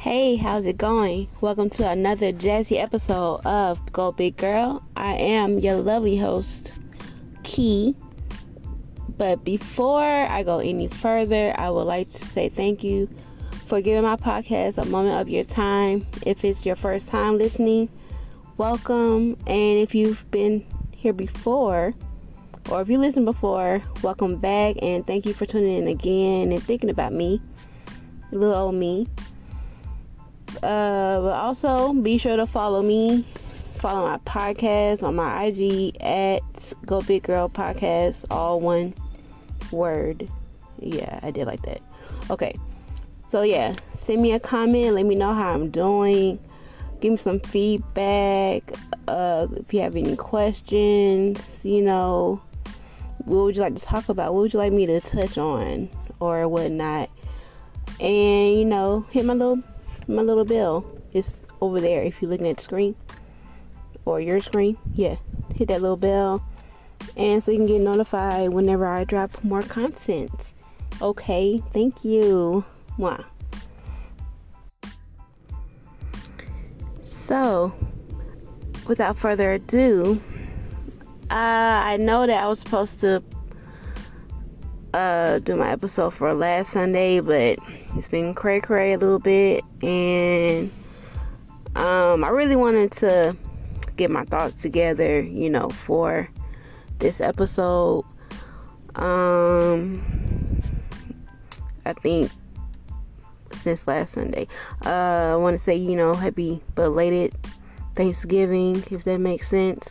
Hey, how's it going? Welcome to another jazzy episode of Go Big Girl. I am your lovely host, Key. But before I go any further, I would like to say thank you for giving my podcast a moment of your time. If it's your first time listening, welcome. And if you've been here before, or if you listened before, welcome back and thank you for tuning in again and thinking about me, little old me. Uh, but also be sure to follow me, follow my podcast on my IG at Go Big Girl Podcast, all one word. Yeah, I did like that. Okay, so yeah, send me a comment, let me know how I'm doing, give me some feedback. Uh, if you have any questions, you know, what would you like to talk about? What would you like me to touch on or whatnot? And you know, hit my little my little bell. is over there if you're looking at the screen or your screen. Yeah, hit that little bell, and so you can get notified whenever I drop more content. Okay, thank you. Mwah. So, without further ado, uh, I know that I was supposed to uh, do my episode for last Sunday, but it's been cray cray a little bit, and um, I really wanted to get my thoughts together, you know, for this episode. Um, I think since last Sunday, uh, I want to say, you know, happy belated Thanksgiving, if that makes sense.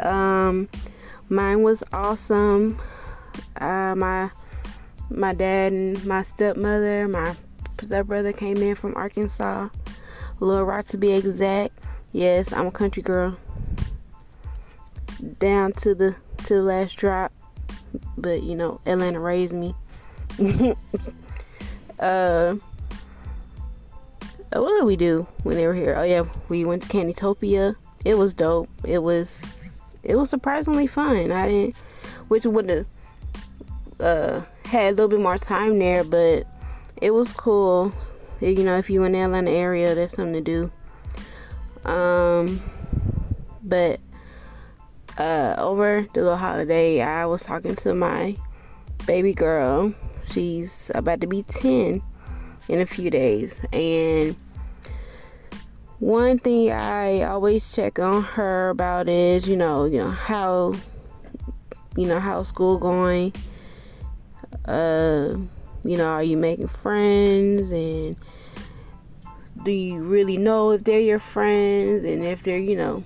Um, mine was awesome. Uh, my my dad and my stepmother, my stepbrother came in from Arkansas, Little Rock to be exact. Yes, I'm a country girl. Down to the to the last drop, but you know Atlanta raised me. uh, what did we do when they were here? Oh yeah, we went to Candytopia. It was dope. It was it was surprisingly fun. I didn't, which would have uh, had a little bit more time there, but it was cool. You know, if you in the Atlanta area, there's something to do. Um, but uh, over the little holiday, I was talking to my baby girl. She's about to be 10 in a few days, and one thing I always check on her about is, you know, you know how, you know, how school going. You know, are you making friends and do you really know if they're your friends and if they're, you know,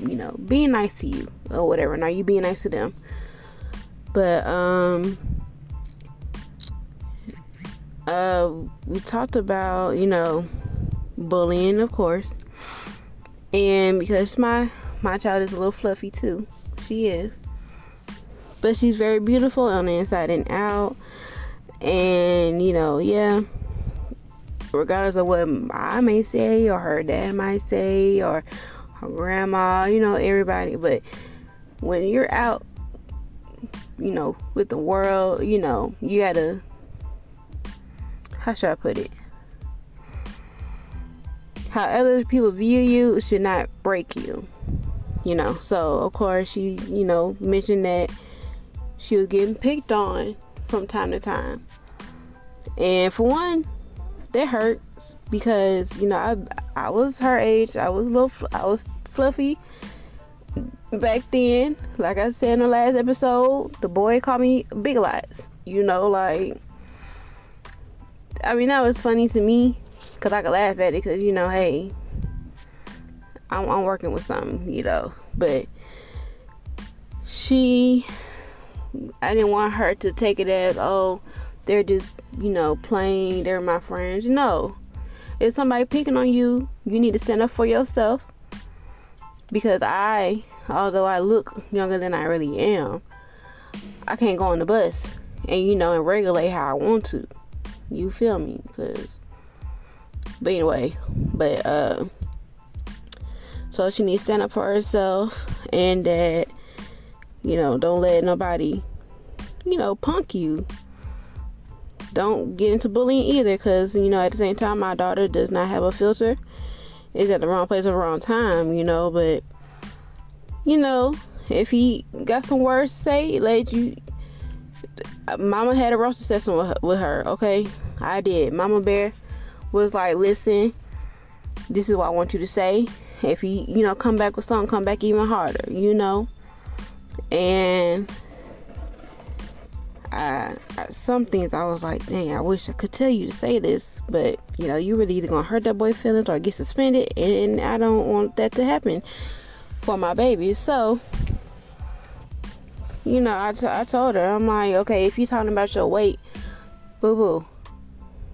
you know, being nice to you or whatever. Are you being nice to them? But um uh we talked about, you know, bullying, of course. And because my my child is a little fluffy too, she is. But she's very beautiful on the inside and out. And you know, yeah. Regardless of what I may say or her dad might say or her grandma, you know, everybody. But when you're out, you know, with the world, you know, you gotta how should I put it? how other people view you should not break you. You know, so of course she, you know, mentioned that she was getting picked on from time to time. And for one, that hurts because, you know, I I was her age. I was little I was fluffy back then. Like I said in the last episode, the boy called me big lots. You know, like I mean that was funny to me because I could laugh at it because, you know, hey, I'm, I'm working with something, you know. But she, I didn't want her to take it as, oh, they're just, you know, playing, they're my friends. No. If somebody picking on you, you need to stand up for yourself. Because I, although I look younger than I really am, I can't go on the bus and, you know, and regulate how I want to. You feel me? Because but anyway, but uh, so she needs to stand up for herself and that you know don't let nobody you know punk you. Don't get into bullying either because you know at the same time my daughter does not have a filter. Is at the wrong place at the wrong time you know but you know if he got some words to say let you mama had a roster session with her, with her okay? I did. Mama bear was like listen this is what i want you to say. If he you know come back with something come back even harder you know and I, some things I was like, dang, I wish I could tell you to say this, but you know, you really either gonna hurt that boy feelings or get suspended, and I don't want that to happen for my baby. So, you know, I, t- I told her, I'm like, okay, if you're talking about your weight, boo boo,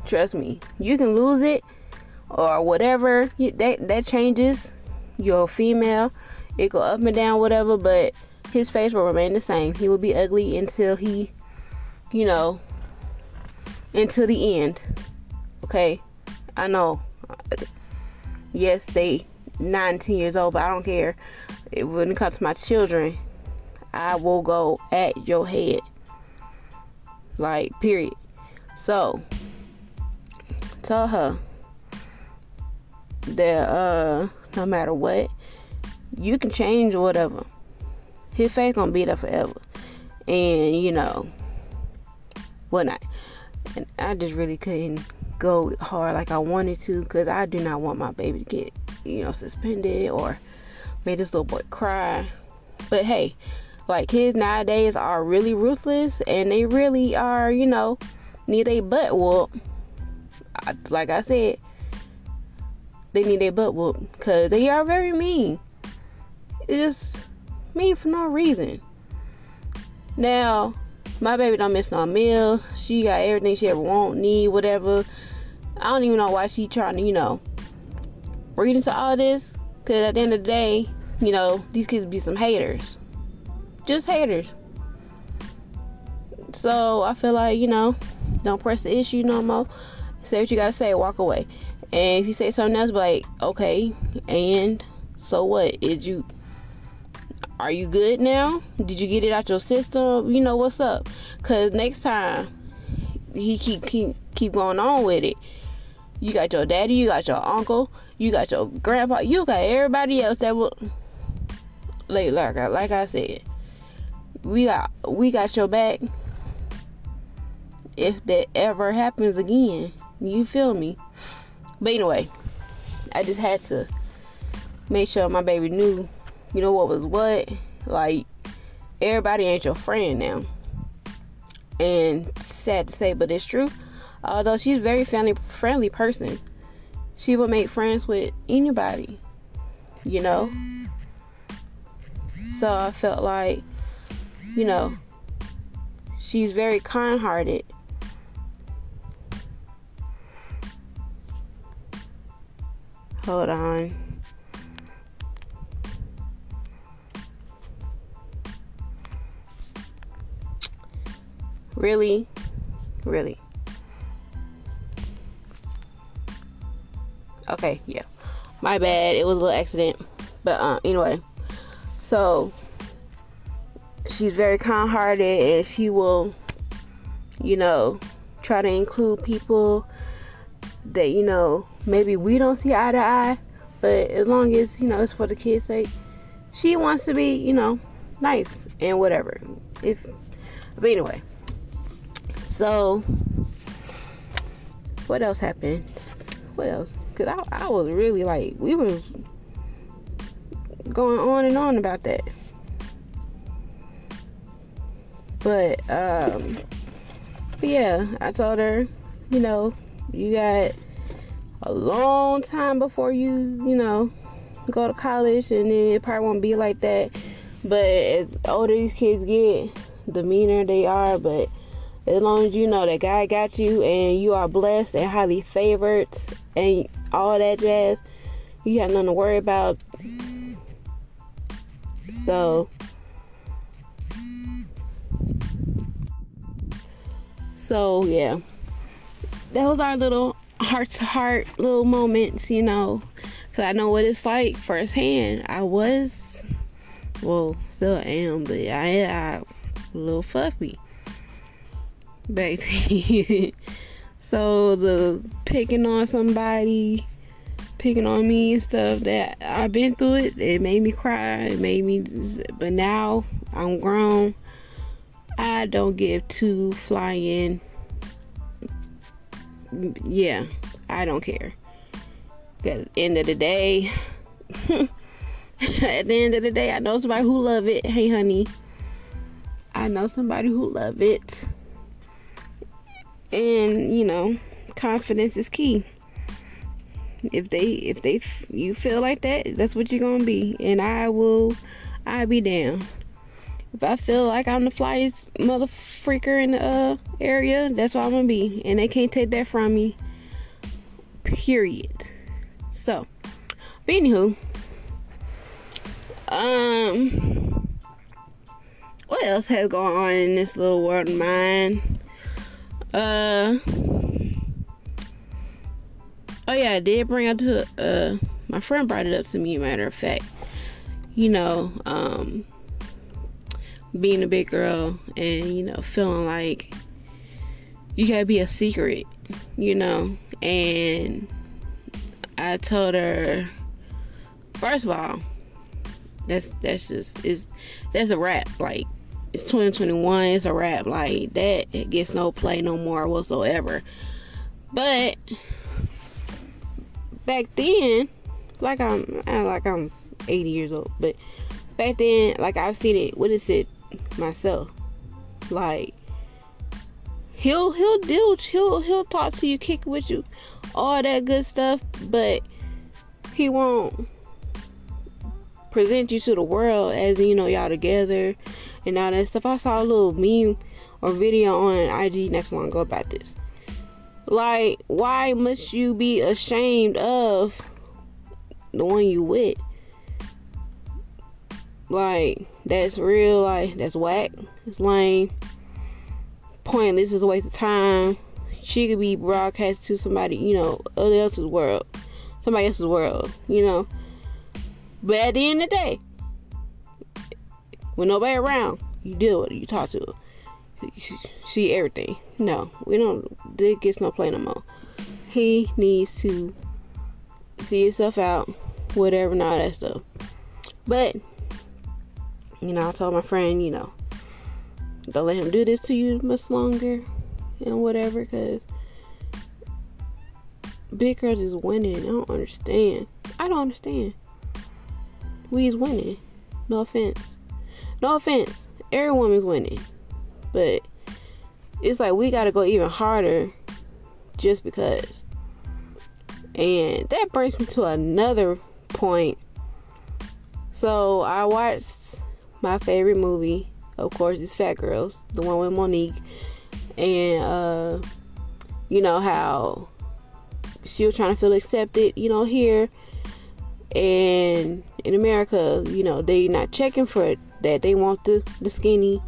trust me, you can lose it or whatever. that that changes. You're female, it go up and down, whatever, but his face will remain the same. He will be ugly until he you know, until the end. Okay? I know. Yes, they 19 years old, but I don't care. It wouldn't come to my children. I will go at your head. Like, period. So, tell her that uh no matter what, you can change whatever. His face gonna be there forever. And you know, whatnot. And I just really couldn't go hard like I wanted to because I do not want my baby to get, you know, suspended or make this little boy cry. But hey, like kids nowadays are really ruthless and they really are, you know, need a butt whoop. I, like I said, they need a butt whoop because they are very mean. It's just mean for no reason. Now, my baby don't miss no meals. She got everything she ever want, need, whatever. I don't even know why she trying to, you know, read into all this. Cause at the end of the day, you know, these kids be some haters. Just haters. So I feel like, you know, don't press the issue no more. Say what you gotta say, walk away. And if you say something else, like, okay, and so what? Is you are you good now? Did you get it out your system? You know what's up? Cause next time he keep keep keep going on with it. You got your daddy, you got your uncle, you got your grandpa, you got everybody else that will like like I, like I said. We got we got your back if that ever happens again. You feel me? But anyway, I just had to make sure my baby knew you know what was what? Like, everybody ain't your friend now. And sad to say, but it's true. Although she's very family friendly person, she will make friends with anybody. You know? So I felt like, you know, she's very kind hearted. Hold on. Really? Really? Okay, yeah. My bad. It was a little accident. But uh, anyway. So she's very kind hearted and she will, you know, try to include people that, you know, maybe we don't see eye to eye. But as long as, you know, it's for the kids' sake, she wants to be, you know, nice and whatever. If but anyway, so, what else happened? What else? Cause I, I was really like, we was going on and on about that. But um, but yeah, I told her, you know, you got a long time before you, you know, go to college, and then it probably won't be like that. But as older these kids get, the meaner they are. But as long as you know that God got you and you are blessed and highly favored and all that jazz, you have nothing to worry about. So, so yeah, that was our little heart to heart little moments, you know, because I know what it's like firsthand. I was, well, still am, but I, I a little fluffy back so the picking on somebody, picking on me and stuff that I've been through it, it made me cry. It made me, but now I'm grown. I don't give two flying. Yeah, I don't care. At the end of the day, at the end of the day, I know somebody who love it. Hey, honey, I know somebody who love it, and you know, confidence is key. If they, if they, you feel like that, that's what you're gonna be, and I will, I be down. If I feel like I'm the flyest mother freaker in the uh, area, that's what I'm gonna be, and they can't take that from me. Period. So, anywho, um, what else has gone on in this little world of mine? Uh, oh yeah, I did bring up to uh, my friend brought it up to me. Matter of fact, you know, um being a big girl and you know feeling like you gotta be a secret you know and i told her first of all that's that's just is that's a wrap like it's 2021 it's a wrap like that it gets no play no more whatsoever but back then like i'm like i'm 80 years old but back then like i've seen it what is it myself. Like he'll he'll deal he'll he'll talk to you, kick with you, all that good stuff, but he won't present you to the world as you know y'all together and all that stuff. I saw a little meme or video on IG next one go about this. Like, why must you be ashamed of the one you with? Like, that's real, like, that's whack. It's lame. Pointless. It's a waste of time. She could be broadcast to somebody, you know, other else's world. Somebody else's world, you know. But at the end of the day, when nobody around, you deal with it, you talk to her. See everything. No, we don't. It gets no play no more. He needs to see himself out, whatever, and all that stuff. But you know, I told my friend, you know, don't let him do this to you much longer and whatever, because Big Girl is winning. I don't understand. I don't understand. We's winning. No offense. No offense. Every woman's winning. But it's like we gotta go even harder just because. And that brings me to another point. So I watched my favorite movie, of course, is Phat Girlz, the one with Mo'Nique, and uh, you know how she was trying to feel accepted, you know, here, and in America, you know, they not checking for that. They want the the skinny,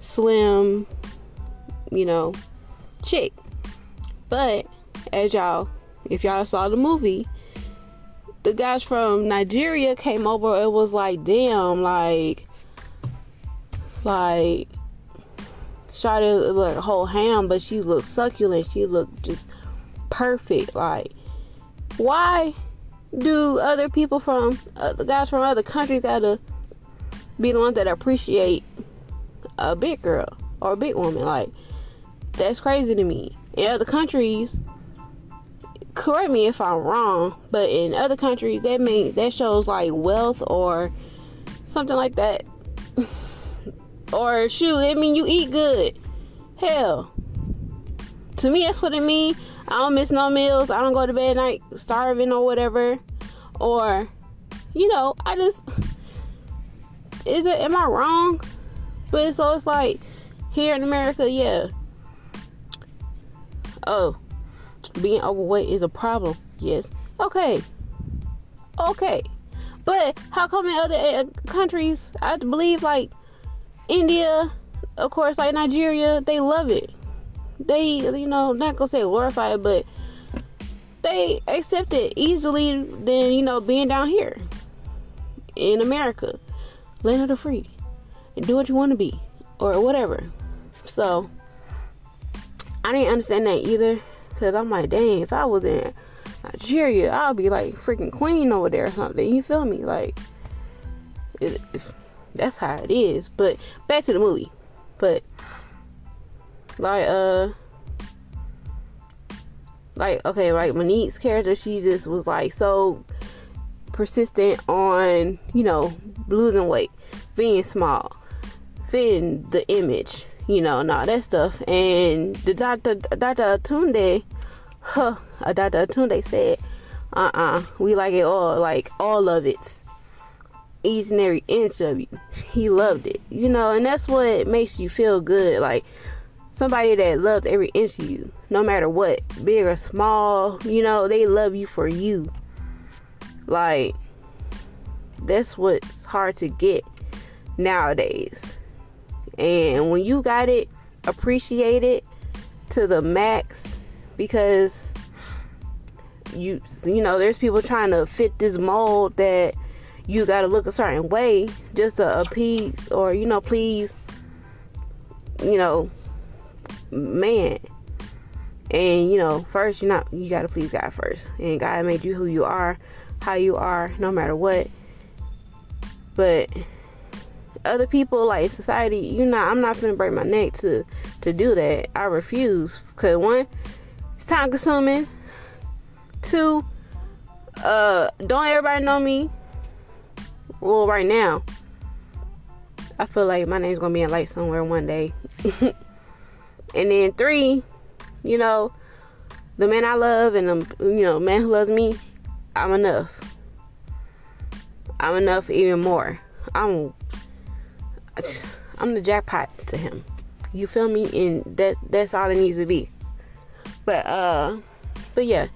slim, you know, chick. But as y'all, if y'all saw the movie, the guys from Nigeria came over. It was like, damn, like, like, Shawty looked like whole ham, but she looked succulent. She looked just perfect. Like, why do other people from uh, the guys from other countries gotta be the ones that appreciate a big girl or a big woman? Like, that's crazy to me. In other countries, correct me if I'm wrong, but in other countries that mean that shows like wealth or something like that. or shoot, it mean you eat good. Hell. To me that's what it mean. I don't miss no meals. I don't go to bed at night starving or whatever. Or you know, I just is it am I wrong? But so it's like here in America, yeah. Oh, being overweight is a problem. Yes. Okay. Okay. But how come in other uh, countries, I believe like India, of course, like Nigeria, they love it. They, you know, not gonna say glorify it, but they accept it easily than you know being down here in America, land of the free, do what you want to be or whatever. So I didn't understand that either. Cause I'm like, dang, if I was in Nigeria, I'll be like freaking queen over there or something. You feel me? Like, it, that's how it is. But back to the movie. But like, uh, like okay, like Mo'Nique's character, she just was like so persistent on you know losing weight, being small, fitting the image, you know, and all that stuff. And the doctor, Dr. Tunde, huh, Dr. Tunde said, uh uh we like it all, like all of it. Each and every inch of you. He loved it. You know, and that's what makes you feel good. Like somebody that loves every inch of you, no matter what, big or small, you know, they love you for you. Like, that's what's hard to get nowadays. And when you got it, appreciate it to the max because you you know there's people trying to fit this mold that you got to look a certain way just to appease or you know please you know man. And you know first you're not you got to please god first. And god made you who you are how you are no matter what. But other people like society you know i'm not gonna break my neck to to do that. I refuse. Because one it's time consuming. Two uh don't everybody know me? Well right now. I feel like my name's gonna be in light somewhere one day. And then three you know the man i love and the you know man who loves me i'm enough. I'm enough even more. I'm i'm the jackpot to him. You feel me? And that that's all it needs to be. But uh but yeah.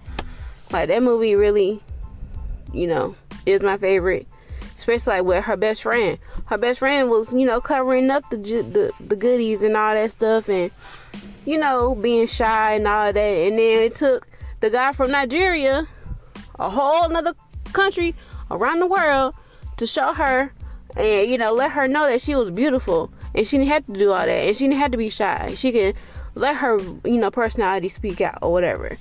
Like that movie really you know is my favorite. Especially like with her best friend. Her best friend was you know covering up the the, the goodies and all that stuff and you know being shy and all that. And then it took the guy from nigeria a whole another country around the world to show her and you know let her know that she was beautiful and she didn't have to do all that and she didn't have to be shy. She can let her you know personality speak out or whatever.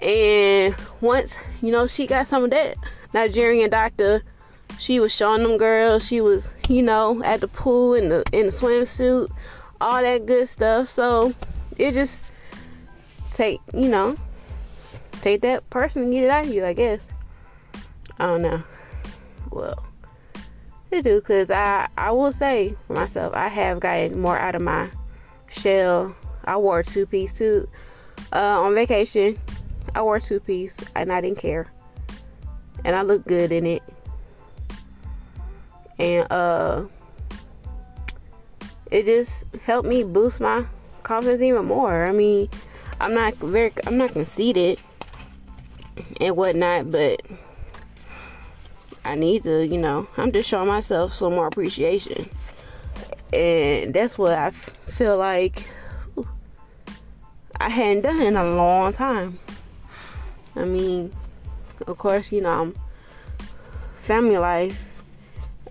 And once you know she got some of that nigerian doctor she was showing them girls she was you know at the pool in the in the swimsuit all that good stuff. So it just take you know take that person and get it out of you i guess i don't know well to do because I, I will say for myself, I have gotten more out of my shell. I wore two piece too uh, on vacation. I wore two piece and I didn't care. And I looked good in it. And uh, it just helped me boost my confidence even more. I mean, I'm not very, I'm not conceited and whatnot, but I need to, you know, I'm just showing myself some more appreciation. And that's what I feel like I hadn't done in a long time. I mean, of course, you know, I'm family life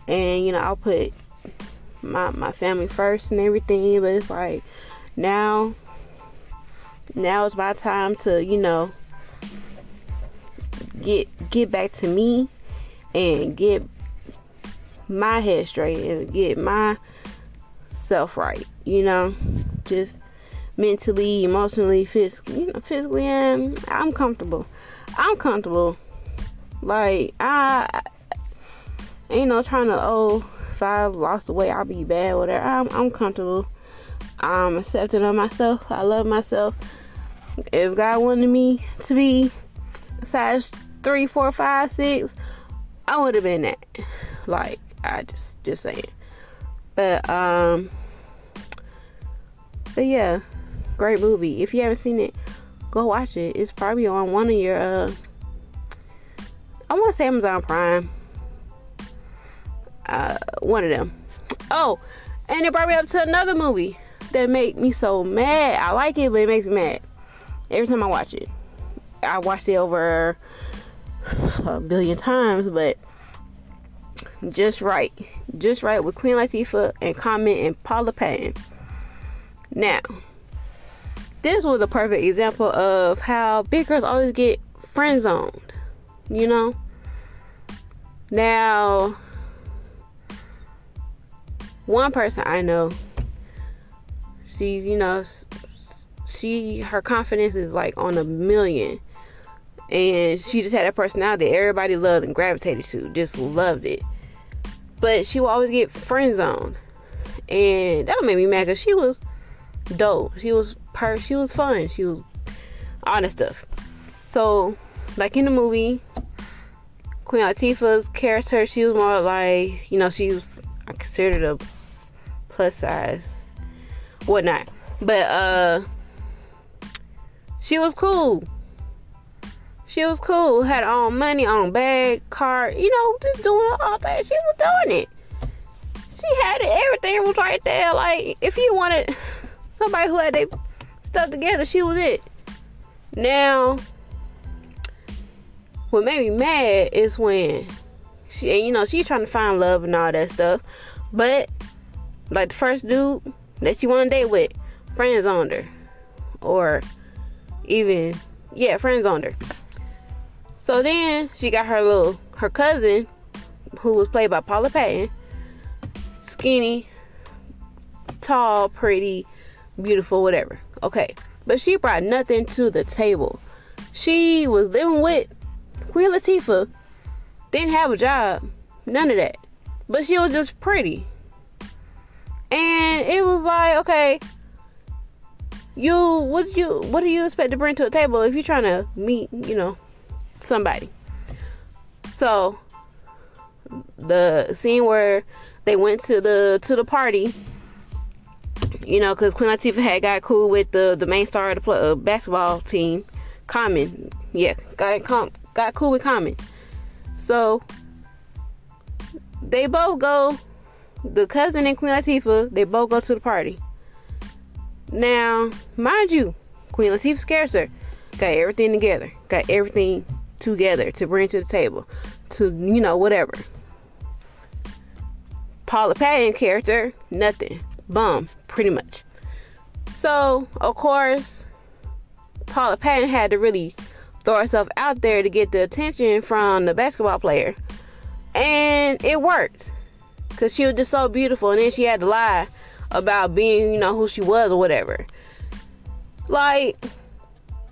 and you know, I'll put my my family first and everything, but it's like now now it's my time to, you know, get get back to me and get my head straight and get my self right, you know, just mentally, emotionally, physically, you know, physically, and I'm comfortable. I'm comfortable. Like I, ain't no trying to oh, if I lost the weight, I'll be bad, whatever. I'm, I'm comfortable. I'm accepting of myself. I love myself. If God wanted me to be size three, four, five, six, I would have been that. Like, I just just saying. But um But yeah, great movie. If you haven't seen it, go watch it. It's probably on one of your uh I want to say Amazon Prime. Uh one of them. Oh, and it brought me up to another movie that make me so mad. I like it, but it makes me mad every time I watch it. I watched it over a billion times, but Just Wright. Just Wright with Queen Latifah and Common and Paula Patton. Now, this was a perfect example of how big girls always get friend zoned. You know? Now, one person I know, she's, you know, she, her confidence is like on a million. And she just had that personality everybody loved and gravitated to. Just loved it. But she would always get friend zoned. And that made me mad because she was dope. She was per she was fun. She was all that stuff. So, like in the movie, Queen Latifah's character, she was more like, you know, she was I considered a plus size, whatnot. But uh, she was cool. She was cool. Had her own money, own bag, car. You know, just doing all that. She was doing it. She had it. Everything was right there. Like if you wanted somebody who had their stuff together, she was it. Now, what made me mad is when she, and you know, she trying to find love and all that stuff, but like the first dude that she want to date with, friends on her, or even yeah, friends on her. So then she got her little her cousin, who was played by Paula Patton, skinny, tall, pretty, beautiful, whatever. Okay, but she brought nothing to the table. She was living with Queen Latifah, didn't have a job, none of that. But she was just pretty. And it was like, okay, you what you what do you expect to bring to the table if you're trying to meet, you know, somebody? So the scene where they went to the to the party you know, because Queen Latifah had got cool with the the main star of the play, uh, basketball team, Common. Yeah, got com- got cool with Common. So they both go. The cousin and Queen Latifah, they both go to the party. Now, mind you, Queen Latifah's character got everything together, got everything together to bring to the table, to you know whatever. Paula Patton character, nothing bum, pretty much. So, of course, Paula Patton had to really throw herself out there to get the attention from the basketball player. And it worked. Because she was just so beautiful. And then she had to lie about being, you know, who she was or whatever. Like,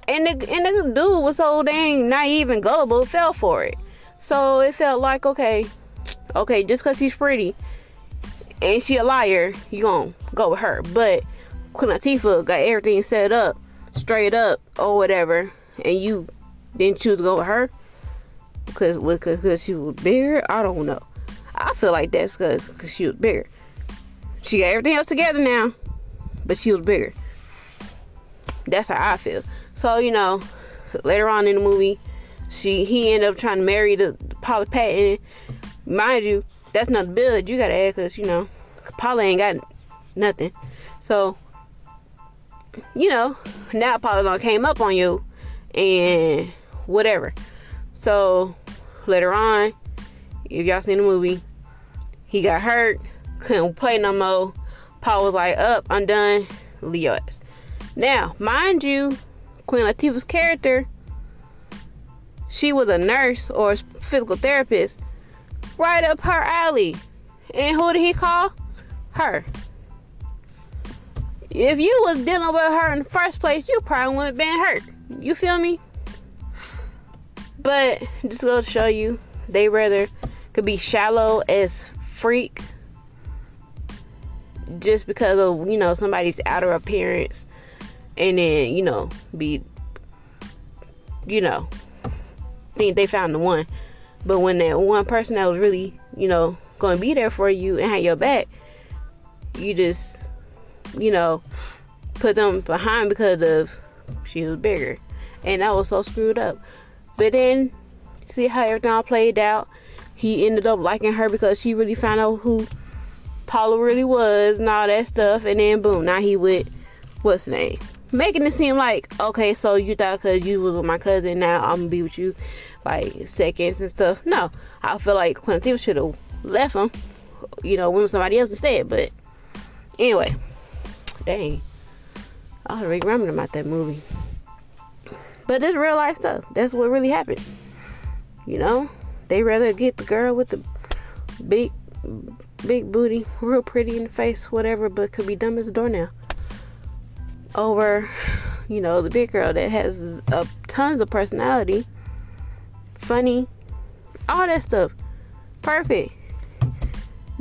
and the, and the dude was so dang naive and gullible, fell for it. So it felt like, okay, okay, just because she's pretty and she a liar, you gonna go with her. But Queen Latifah got everything set up, straight up or whatever, and you didn't choose to go with her because because she was bigger. I don't know. I feel like that's because cause she was bigger. She got everything else together now, but she was bigger. That's how I feel. So you know, later on in the movie, she he ended up trying to marry the, the Paula Patton. Mind you, that's not the bill that you gotta add because you know Paula ain't got nothing. So you know now Paula came up on you and whatever. So later on, if y'all seen the movie, he got hurt, couldn't play no more. Paul was like, "Up, I'm done. Leo ass." Now, mind you, Queen Latifah's character, she was a nurse or a physical therapist right up her alley. And who did he call? Her. If you was dealing with her in the first place, you probably wouldn't have been hurt. You feel me? But just go to show you, they rather could be shallow as freak just because of you know somebody's outer appearance and then you know be you know think they found the one but when that one person that was really, you know, going to be there for you and have your back, you just, you know, put them behind because of she was bigger. And that was so screwed up. But then, see how everything all played out. He ended up liking her because she really found out who Paula really was and all that stuff. And then, boom, now he with, what's name? Making it seem like, okay, so you thought because you was with my cousin, now I'm to be with you like seconds and stuff. No, I feel like Quincy should have left him, you know, with somebody else instead. But anyway, dang, I was remembering about that movie. But this real life stuff. That's what really happened. You know, they rather get the girl with the big, big booty, real pretty in the face, whatever, but could be dumb as a doornail. Over, you know, the big girl that has a tons of personality, funny, all that stuff, perfect,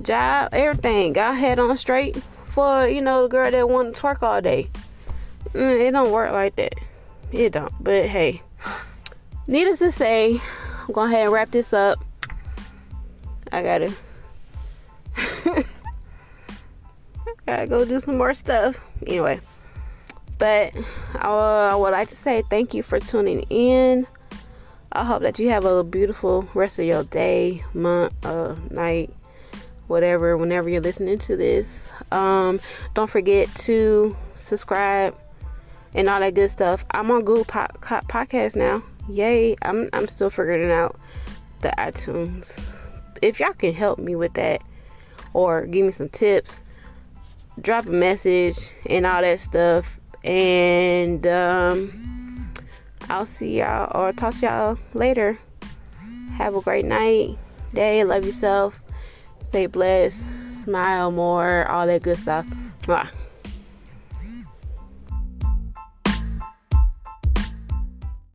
job, everything, got head on straight for you know the girl that want to twerk all day. Mm, it don't work like that. It don't. But hey, needless to say, I'm going to ahead and wrap this up. I gotta. I gotta go do some more stuff. Anyway, but I, I would like to say thank you for tuning in. I hope that you have a beautiful rest of your day, month, uh, night, whatever, whenever you're listening to this. Um, don't forget to subscribe and all that good stuff. I'm on Google po- Podcast now. Yay! I'm I'm still figuring out the iTunes. If y'all can help me with that or give me some tips, drop a message and all that stuff. And um, I'll see y'all or talk to y'all later. Have a great night, day. Love yourself. Stay blessed. Smile more. All that good stuff. Mwah.